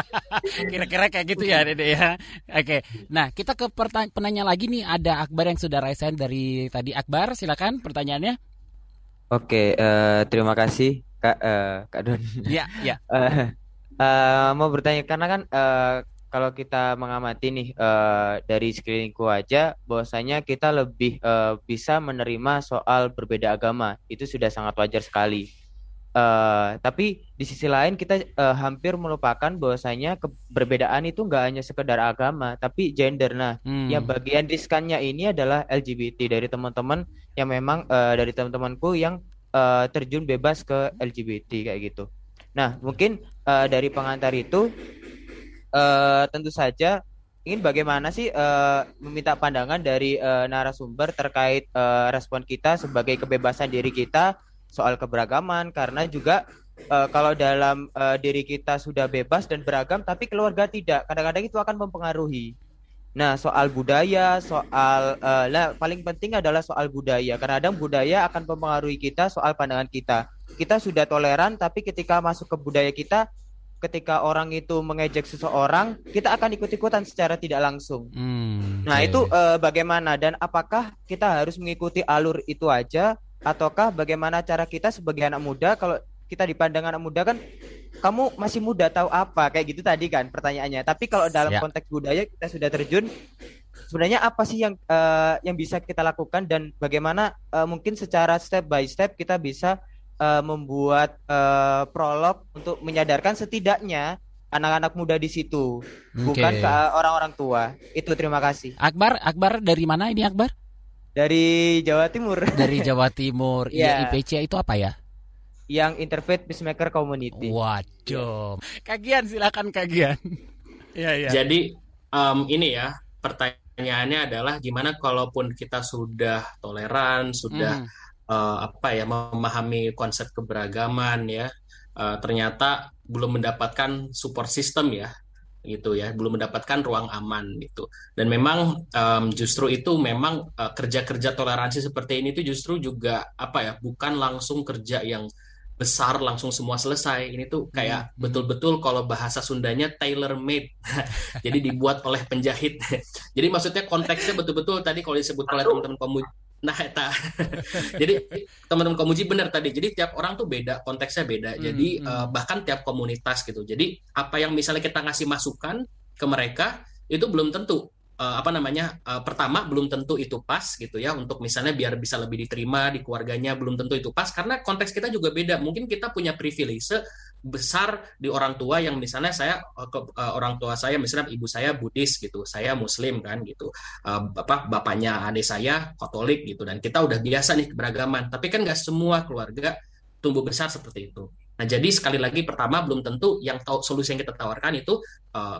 kira-kira kayak gitu ya Dede ya. Oke. Nah, kita ke penanya lagi nih ada Akbar yang sudah raise dari tadi Akbar silakan pertanyaannya. Oke, uh, terima kasih Kak uh, Kak Don. Iya, iya. uh, uh, mau bertanya karena kan uh, kalau kita mengamati nih uh, dari screeningku aja bahwasanya kita lebih uh, bisa menerima soal berbeda agama itu sudah sangat wajar sekali. Uh, tapi di sisi lain kita uh, hampir melupakan bahwasanya perbedaan itu nggak hanya sekedar agama tapi gender. Nah, hmm. yang bagian riskannya ini adalah LGBT dari teman-teman yang memang uh, dari teman-temanku yang uh, terjun bebas ke LGBT kayak gitu. Nah, mungkin uh, dari pengantar itu uh, tentu saja ingin bagaimana sih uh, meminta pandangan dari uh, narasumber terkait uh, respon kita sebagai kebebasan diri kita soal keberagaman karena juga uh, kalau dalam uh, diri kita sudah bebas dan beragam tapi keluarga tidak kadang-kadang itu akan mempengaruhi. Nah, soal budaya, soal uh, nah, paling penting adalah soal budaya. Kadang-kadang budaya akan mempengaruhi kita soal pandangan kita. Kita sudah toleran tapi ketika masuk ke budaya kita ketika orang itu mengejek seseorang, kita akan ikut-ikutan secara tidak langsung. Hmm, nah, okay. itu uh, bagaimana dan apakah kita harus mengikuti alur itu aja ataukah bagaimana cara kita sebagai anak muda kalau kita dipandang anak muda kan kamu masih muda tahu apa kayak gitu tadi kan pertanyaannya. Tapi kalau dalam ya. konteks budaya kita sudah terjun sebenarnya apa sih yang uh, yang bisa kita lakukan dan bagaimana uh, mungkin secara step by step kita bisa uh, membuat uh, prolog untuk menyadarkan setidaknya anak-anak muda di situ, okay. bukan ke orang-orang tua. Itu terima kasih. Akbar, Akbar dari mana ini Akbar? Dari Jawa Timur. Dari Jawa Timur. Iya, yeah. IPC itu apa ya? Yang Interfaith Peacemaker Community. Waduh. Kagian silakan kagian. Iya, iya. Jadi um, ini ya, pertanyaannya adalah gimana kalaupun kita sudah toleran, sudah hmm. Uh, apa ya memahami konsep keberagaman ya, uh, ternyata belum mendapatkan support system ya gitu ya. Belum mendapatkan ruang aman gitu. Dan memang um, justru itu memang uh, kerja-kerja toleransi seperti ini itu justru juga apa ya bukan langsung kerja yang besar langsung semua selesai. Ini tuh kayak hmm. betul-betul kalau bahasa Sundanya tailor made jadi dibuat oleh penjahit. Jadi maksudnya konteksnya betul-betul tadi kalau disebut oleh teman-teman kamu Nah, eta. jadi teman-teman komuji benar tadi. Jadi tiap orang tuh beda, konteksnya beda. Hmm, jadi hmm. Uh, bahkan tiap komunitas gitu. Jadi apa yang misalnya kita ngasih masukan ke mereka itu belum tentu uh, apa namanya uh, pertama belum tentu itu pas gitu ya untuk misalnya biar bisa lebih diterima di keluarganya belum tentu itu pas karena konteks kita juga beda mungkin kita punya privilege besar di orang tua yang misalnya saya ke, uh, orang tua saya misalnya ibu saya Buddhis gitu saya Muslim kan gitu uh, apa bapaknya adik saya Katolik gitu dan kita udah biasa nih keberagaman tapi kan nggak semua keluarga tumbuh besar seperti itu Nah, jadi sekali lagi pertama belum tentu yang tahu solusi yang kita tawarkan itu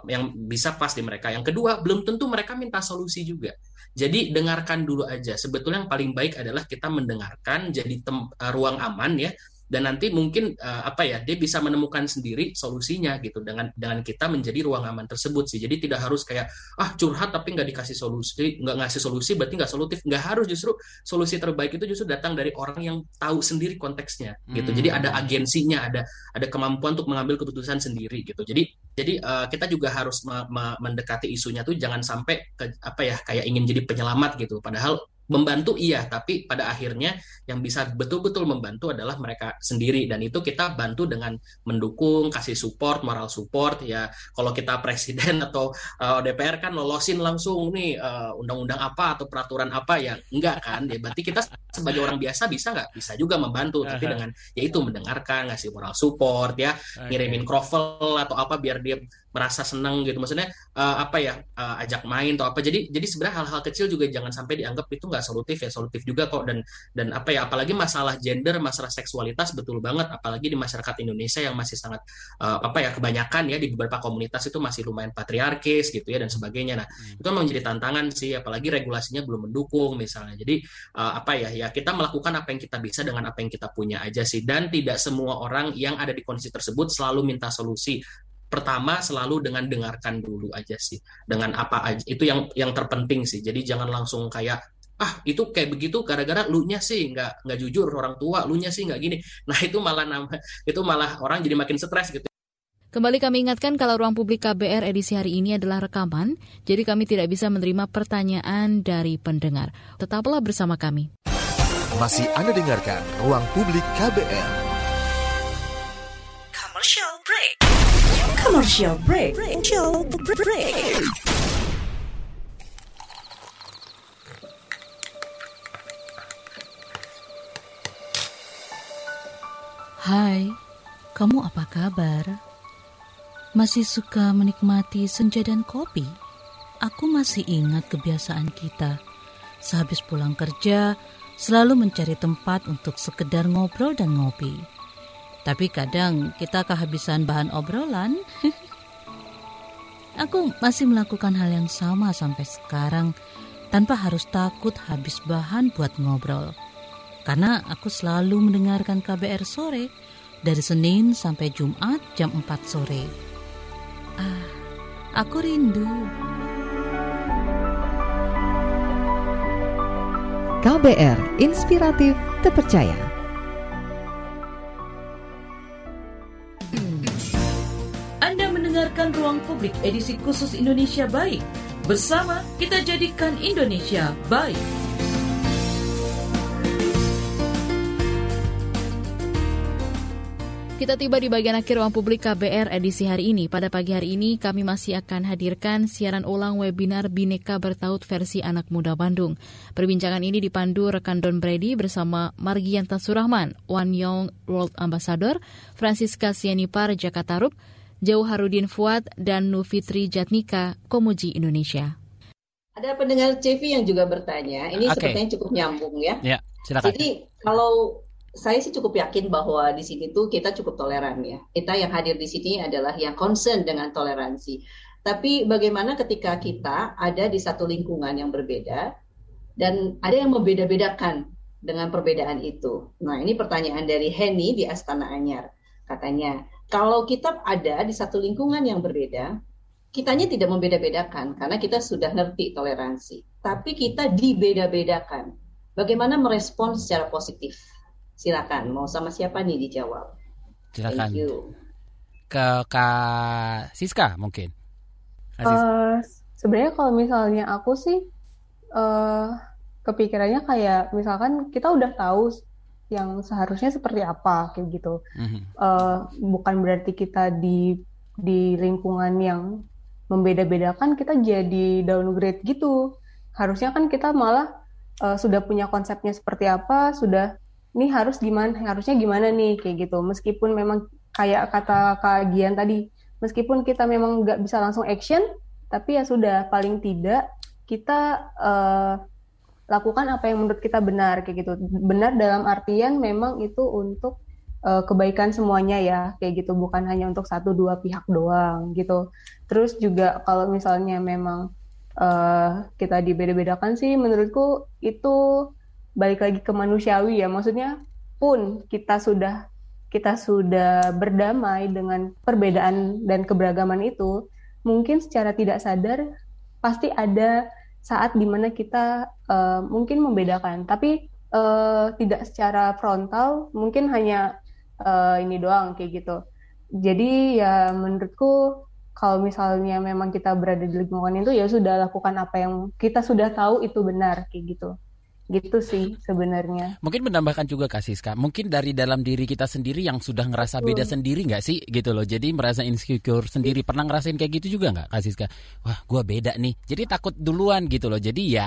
yang bisa pas di mereka. Yang kedua, belum tentu mereka minta solusi juga. Jadi dengarkan dulu aja. Sebetulnya yang paling baik adalah kita mendengarkan jadi tem, ruang aman ya dan nanti mungkin uh, apa ya dia bisa menemukan sendiri solusinya gitu dengan dengan kita menjadi ruang aman tersebut sih. Jadi tidak harus kayak ah curhat tapi nggak dikasih solusi nggak ngasih solusi berarti nggak solutif. Nggak harus justru solusi terbaik itu justru datang dari orang yang tahu sendiri konteksnya gitu. Hmm. jadi ada agensinya ada ada kemampuan untuk mengambil keputusan sendiri gitu. Jadi jadi uh, kita juga harus me me mendekati isunya tuh jangan sampai ke, apa ya kayak ingin jadi penyelamat gitu. Padahal membantu iya tapi pada akhirnya yang bisa betul-betul membantu adalah mereka sendiri. Dan itu kita bantu dengan mendukung kasih support moral support. Ya kalau kita presiden atau uh, eh, DPR kan lolosin langsung nih uh, undang-undang apa atau peraturan apa ya enggak kan? Ya berarti kita sebagai orang biasa bisa nggak? Bisa juga membantu tapi dengan yaitu mendengarkan ngasih moral support ya ngirimin krovel atau apa biar dia merasa senang gitu. Maksudnya uh, apa ya uh, ajak main atau apa. Jadi jadi sebenarnya hal-hal kecil juga jangan sampai dianggap itu nggak solutif ya. Solutif juga kok. Dan dan apa ya apalagi masalah gender masalah seksualitas betul banget. Apalagi di masyarakat Indonesia yang masih sangat uh, apa ya kebanyakan ya di beberapa komunitas itu masih lumayan patriarkis gitu ya dan sebagainya. Nah hmm. itu memang jadi tantangan sih apalagi regulasinya belum mendukung misalnya. Jadi uh, apa ya ya kita melakukan apa yang kita bisa dengan apa yang kita punya aja sih. Dan tidak semua orang yang ada di kondisi tersebut selalu minta solusi pertama selalu dengan dengarkan dulu aja sih dengan apa aja itu yang yang terpenting sih jadi jangan langsung kayak ah itu kayak begitu gara-gara lu nya sih nggak nggak jujur orang tua lu nya sih nggak gini nah itu malah nama itu malah orang jadi makin stres gitu Kembali kami ingatkan kalau ruang publik KBR edisi hari ini adalah rekaman, jadi kami tidak bisa menerima pertanyaan dari pendengar. Tetaplah bersama kami. Masih Anda dengarkan Ruang Publik KBR. Commercial break. Commercial break. Commercial break. Hai, kamu apa kabar? Masih suka menikmati senja dan kopi? Aku masih ingat kebiasaan kita. Sehabis pulang kerja, selalu mencari tempat untuk sekedar ngobrol dan ngopi tapi kadang kita kehabisan bahan obrolan. Aku masih melakukan hal yang sama sampai sekarang tanpa harus takut habis bahan buat ngobrol. Karena aku selalu mendengarkan KBR sore dari Senin sampai Jumat jam 4 sore. Ah, aku rindu. KBR Inspiratif Terpercaya. Publik edisi khusus Indonesia Baik. Bersama kita jadikan Indonesia baik. Kita tiba di bagian akhir ruang publik KBR edisi hari ini. Pada pagi hari ini kami masih akan hadirkan siaran ulang webinar Bineka Bertaut versi Anak Muda Bandung. Perbincangan ini dipandu rekan Don Brady bersama Margianta Surahman, Wan Young World Ambassador, Francisca Sianipar Jakarta Rup, Harudin Fuad, dan Nufitri Jatnika, Komuji Indonesia. Ada pendengar CV yang juga bertanya, ini okay. sepertinya cukup nyambung ya. Ya, silakan. Jadi kalau saya sih cukup yakin bahwa di sini tuh kita cukup toleran ya. Kita yang hadir di sini adalah yang concern dengan toleransi. Tapi bagaimana ketika kita ada di satu lingkungan yang berbeda dan ada yang membeda-bedakan dengan perbedaan itu. Nah, ini pertanyaan dari Henny di Astana Anyar. Katanya, kalau kita ada di satu lingkungan yang berbeda, kitanya tidak membeda-bedakan karena kita sudah ngerti toleransi. Tapi kita dibeda-bedakan. Bagaimana merespon secara positif? Silakan, mau sama siapa nih dijawab? Silakan. Ke Kak Siska mungkin. Uh, Sebenarnya kalau misalnya aku sih uh, kepikirannya kayak misalkan kita udah tahu yang seharusnya seperti apa kayak gitu. Mm-hmm. Uh, bukan berarti kita di di lingkungan yang membeda-bedakan kita jadi downgrade gitu. Harusnya kan kita malah uh, sudah punya konsepnya seperti apa, sudah ini harus gimana harusnya gimana nih kayak gitu meskipun memang kayak kata kagian tadi meskipun kita memang nggak bisa langsung action tapi ya sudah paling tidak kita uh, lakukan apa yang menurut kita benar kayak gitu. Benar dalam artian memang itu untuk uh, kebaikan semuanya ya kayak gitu. Bukan hanya untuk satu dua pihak doang gitu. Terus juga kalau misalnya memang uh, kita dibeda-bedakan sih menurutku itu balik lagi ke manusiawi ya. Maksudnya pun kita sudah kita sudah berdamai dengan perbedaan dan keberagaman itu mungkin secara tidak sadar pasti ada saat di mana kita uh, mungkin membedakan tapi uh, tidak secara frontal mungkin hanya uh, ini doang kayak gitu jadi ya menurutku kalau misalnya memang kita berada di lingkungan itu ya sudah lakukan apa yang kita sudah tahu itu benar kayak gitu gitu sih sebenarnya. Mungkin menambahkan juga Kak Siska, mungkin dari dalam diri kita sendiri yang sudah ngerasa beda sendiri nggak sih gitu loh. Jadi merasa insecure sendiri. Pernah ngerasain kayak gitu juga nggak Kak Siska? Wah gue beda nih. Jadi takut duluan gitu loh. Jadi ya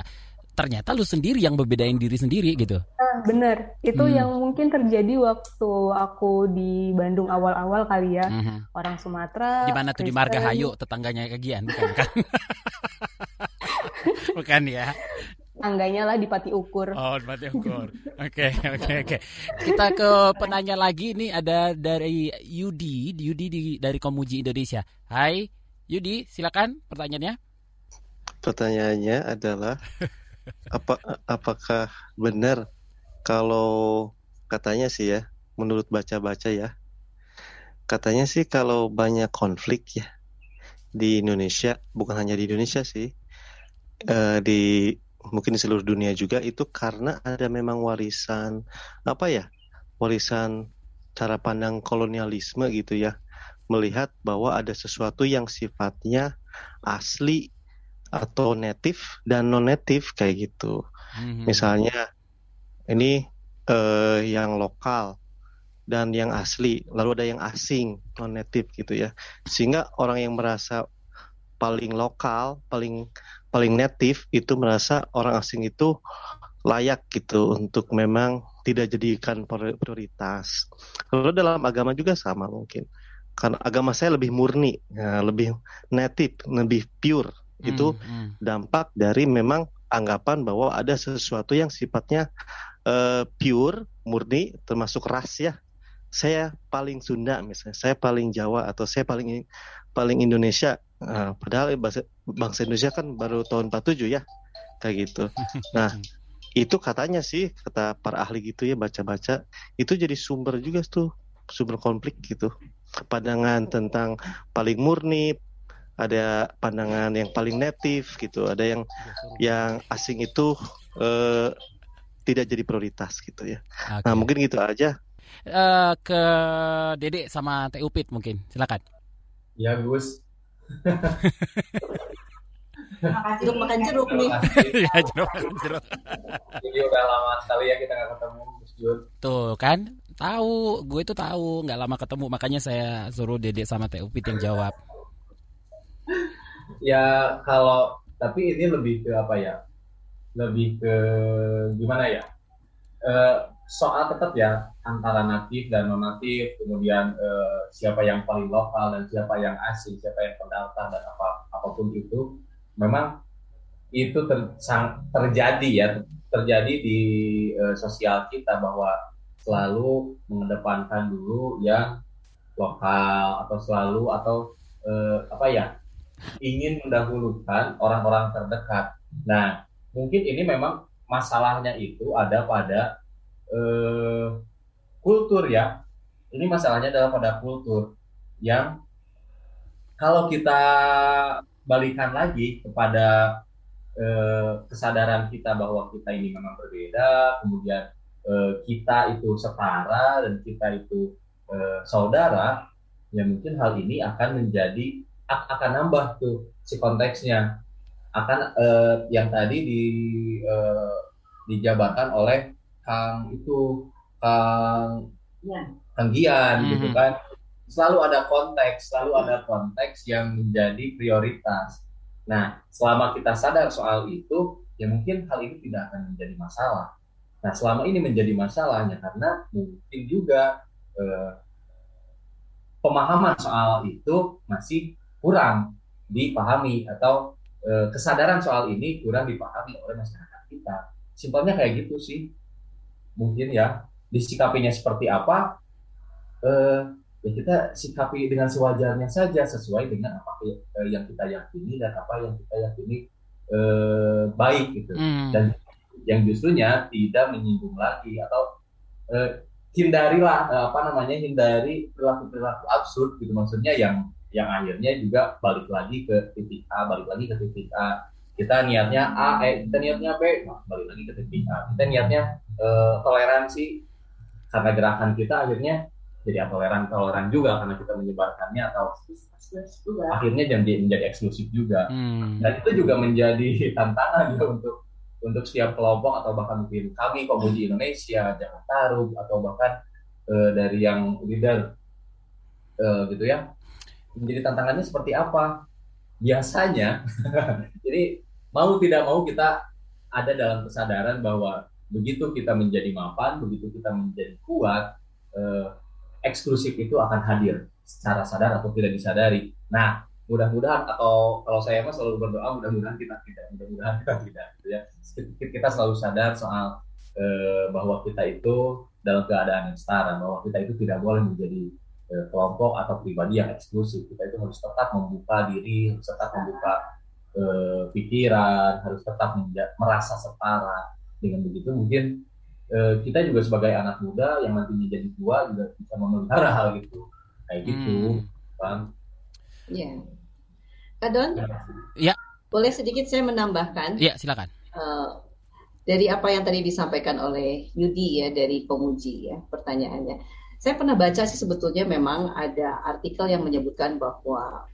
ternyata lu sendiri yang berbedain diri sendiri gitu. Nah, bener, itu hmm. yang mungkin terjadi waktu aku di Bandung awal-awal kali ya, hmm. orang Sumatera. Di mana tuh di Margahayu, tetangganya Kagian, bukan kan? bukan ya tangganya lah di Pati Ukur. Oh, di Pati Ukur. Oke, oke, oke. Kita ke penanya lagi ini ada dari Yudi, Yudi di, dari Komuji Indonesia. Hai, Yudi, silakan pertanyaannya. Pertanyaannya adalah apa apakah benar kalau katanya sih ya, menurut baca-baca ya, katanya sih kalau banyak konflik ya di Indonesia, bukan hanya di Indonesia sih, uh, di mungkin di seluruh dunia juga itu karena ada memang warisan apa ya warisan cara pandang kolonialisme gitu ya melihat bahwa ada sesuatu yang sifatnya asli atau native dan non native kayak gitu hmm. misalnya ini eh, yang lokal dan yang asli lalu ada yang asing non native gitu ya sehingga orang yang merasa paling lokal paling paling native itu merasa orang asing itu layak gitu untuk memang tidak jadikan prioritas. Kalau dalam agama juga sama mungkin. Karena agama saya lebih murni, ya, lebih native, lebih pure. Hmm, itu hmm. dampak dari memang anggapan bahwa ada sesuatu yang sifatnya uh, pure, murni, termasuk ras ya. Saya paling Sunda misalnya, saya paling Jawa atau saya paling paling Indonesia Nah, padahal bahasa, bangsa Indonesia kan baru tahun 47 ya, kayak gitu. Nah, itu katanya sih kata para ahli gitu ya baca-baca itu jadi sumber juga tuh sumber konflik gitu. Pandangan tentang paling murni, ada pandangan yang paling native gitu, ada yang yang asing itu eh, tidak jadi prioritas gitu ya. Okay. Nah mungkin gitu aja. Uh, ke Dede sama Teh Upit mungkin, silakan. Ya Gus, Jeruk makan jeruk nih. ya jeruk makan jeruk. Jadi udah lama sekali ya kita nggak ketemu, Gus Jun. Tuh kan, tahu, gue itu tahu, nggak lama ketemu, makanya saya suruh Dede sama Teh Upit yang jawab. Ya kalau tapi ini lebih ke apa ya? Lebih ke gimana ya? Uh, soal tetap ya antara natif dan non natif, kemudian uh, siapa yang paling lokal dan siapa yang asing, siapa yang pendatang dan apa apa pun itu memang itu ter, sang, terjadi ya terjadi di uh, sosial kita bahwa selalu mengedepankan dulu yang lokal atau selalu atau uh, apa ya ingin mendahulukan orang-orang terdekat. Nah mungkin ini memang masalahnya itu ada pada uh, kultur ya. Ini masalahnya adalah pada kultur yang kalau kita balikan lagi kepada eh, kesadaran kita bahwa kita ini memang berbeda, kemudian eh, kita itu setara dan kita itu eh, saudara, ya mungkin hal ini akan menjadi akan nambah tuh si konteksnya akan eh, yang tadi di eh, dijabarkan oleh Kang itu Kang ya. Kang Gian mm -hmm. gitu kan selalu ada konteks, selalu ada konteks yang menjadi prioritas. Nah, selama kita sadar soal itu, ya mungkin hal ini tidak akan menjadi masalah. Nah, selama ini menjadi masalahnya karena mungkin juga eh, pemahaman soal itu masih kurang dipahami atau eh, kesadaran soal ini kurang dipahami oleh masyarakat kita. Simpelnya kayak gitu sih. Mungkin ya, disikapinya seperti apa, eh, ya kita sikapi dengan sewajarnya saja sesuai dengan apa yang kita yakini dan apa yang kita yakini eh, baik gitu hmm. dan yang justrunya tidak menyinggung lagi atau eh, hindarilah eh, apa namanya hindari perilaku perilaku absurd gitu maksudnya yang yang akhirnya juga balik lagi ke titik A balik lagi ke titik A. Kita niatnya A eh kita niatnya B nah, balik lagi ke titik A. Kita niatnya eh, toleransi karena gerakan kita akhirnya jadi toleran toleran juga karena kita menyebarkannya atau akhirnya jadi menjadi eksklusif juga. Hmm. dan itu juga menjadi tantangan ya untuk untuk setiap kelompok atau bahkan mungkin kami komunitas Indonesia Jakarta Taruh atau bahkan uh, dari yang leader uh, gitu ya menjadi tantangannya seperti apa biasanya jadi mau tidak mau kita ada dalam kesadaran bahwa begitu kita menjadi mapan begitu kita menjadi kuat uh, eksklusif itu akan hadir secara sadar atau tidak disadari. Nah, mudah-mudahan atau kalau saya mah selalu berdoa mudah-mudahan kita tidak, mudah-mudahan kita tidak, gitu ya. Kita selalu sadar soal eh, bahwa kita itu dalam keadaan yang setara, bahwa kita itu tidak boleh menjadi eh, kelompok atau pribadi yang eksklusif. Kita itu harus tetap membuka diri, harus tetap membuka eh, pikiran, harus tetap merasa setara. Dengan begitu mungkin Eh, kita juga sebagai anak muda yang nantinya jadi tua juga bisa memelihara hal itu. Kayak gitu bang. Ya Kadon ya. Boleh sedikit saya menambahkan? Ya silakan. Uh, dari apa yang tadi disampaikan oleh Yudi ya dari pemuji ya pertanyaannya saya pernah baca sih sebetulnya memang ada artikel yang menyebutkan bahwa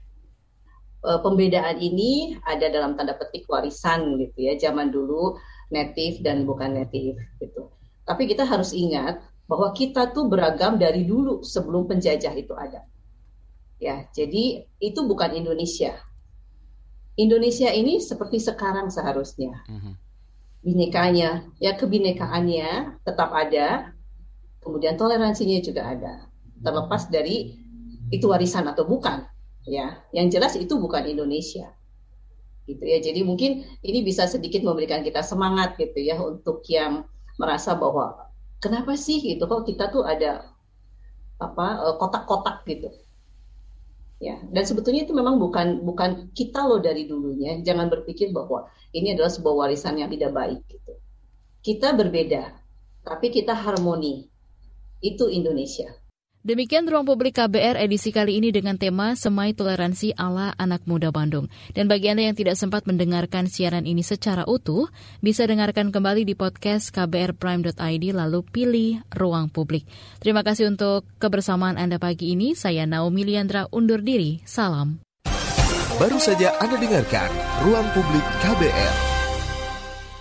uh, pembedaan ini ada dalam tanda petik warisan gitu ya zaman dulu native dan bukan native gitu tapi kita harus ingat bahwa kita tuh beragam dari dulu sebelum penjajah itu ada. Ya, jadi itu bukan Indonesia. Indonesia ini seperti sekarang seharusnya. Mhm. Binekanya, ya kebinekaannya tetap ada, kemudian toleransinya juga ada. Terlepas dari itu warisan atau bukan, ya. Yang jelas itu bukan Indonesia. Gitu ya. Jadi mungkin ini bisa sedikit memberikan kita semangat gitu ya untuk yang merasa bahwa kenapa sih gitu kok kita tuh ada apa eh, kotak-kotak gitu ya dan sebetulnya itu memang bukan bukan kita loh dari dulunya jangan berpikir bahwa ini adalah sebuah warisan yang tidak baik gitu kita berbeda tapi kita harmoni itu Indonesia Demikian Ruang Publik KBR edisi kali ini dengan tema Semai Toleransi ala Anak Muda Bandung. Dan bagi Anda yang tidak sempat mendengarkan siaran ini secara utuh, bisa dengarkan kembali di podcast kbrprime.id lalu pilih Ruang Publik. Terima kasih untuk kebersamaan Anda pagi ini. Saya Naomi Liandra undur diri. Salam. Baru saja Anda dengarkan Ruang Publik KBR.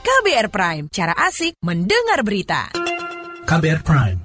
KBR Prime, cara asik mendengar berita. KBR Prime,